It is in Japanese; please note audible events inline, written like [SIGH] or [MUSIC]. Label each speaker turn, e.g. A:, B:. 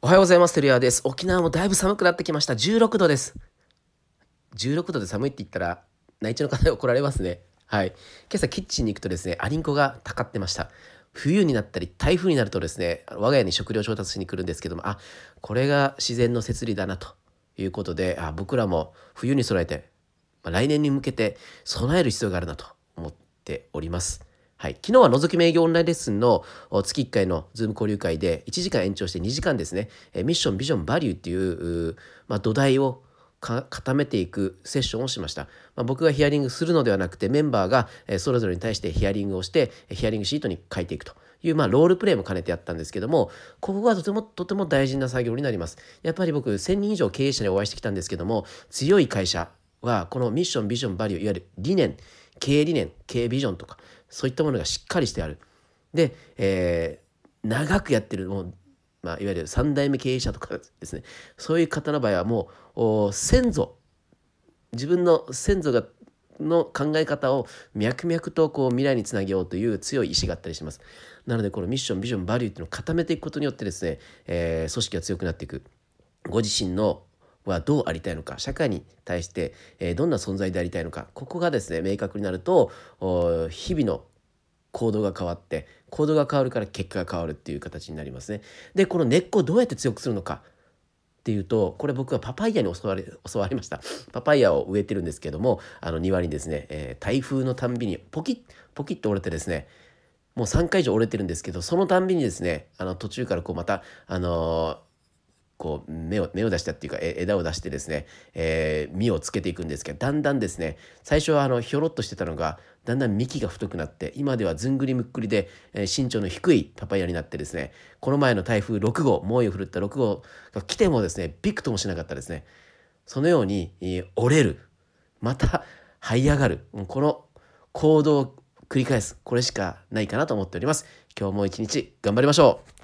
A: おはようございます。テリアです。沖縄もだいぶ寒くなってきました。16度です。16度で寒いって言ったら、内地の方に怒られますね。はい。今朝キッチンに行くとですね、アリンコがたかってました。冬になったり、台風になるとですね、我が家に食料調達しに来るんですけども、あ、これが自然の摂理だなということで、あ僕らも冬に備えて、まあ、来年に向けて備える必要があるなと思っております。はい、昨日は覗き名義オンラインレッスンの月1回のズーム交流会で1時間延長して2時間ですね、ミッション、ビジョン、バリューっていう、まあ、土台を固めていくセッションをしました。まあ、僕がヒアリングするのではなくてメンバーがそれぞれに対してヒアリングをしてヒアリングシートに書いていくという、まあ、ロールプレイも兼ねてやったんですけどもここがとてもとても大事な作業になります。やっぱり僕1000人以上経営者にお会いしてきたんですけども強い会社はこのミッション、ビジョン、バリューいわゆる理念経営理念経営ビジョンとかそういったものがしっかりしてある。で、えー、長くやってるもう、まあ、いわゆる3代目経営者とかですねそういう方の場合はもう先祖自分の先祖がの考え方を脈々とこう未来につなげようという強い意志があったりします。なのでこのミッションビジョンバリューっていうのを固めていくことによってですね、えー、組織が強くなっていくご自身のはどうありたいのか社会に対して、えどんな存在でありたいのかここがですね明確になると日々の行動が変わって行動が変わるから結果が変わるっていう形になりますね。でこの根っこをどうやって強くするのかっていうとこれ僕はパパイヤに教わり [LAUGHS] 教わりましたパパイヤを植えてるんですけどもあの庭にですね、えー、台風のたんびにポキッポキッと折れてですねもう3回以上折れてるんですけどそのたんびにですねあの途中からこうまたあのーこう芽を芽を出したっていうか枝を出してですね、えー、実をつけていくんですけどだんだんですね最初はあのひょろっとしてたのがだんだん幹が太くなって今ではずんぐりむっくりで、えー、身長の低いパパイヤになってですねこの前の台風6号猛威を振るった6号が来てもですねびくともしなかったですね。そのように、えー、折れる。また這い上がる。この行動を繰り返す。これしかないかなと思っております。今日も一日頑張りましょう。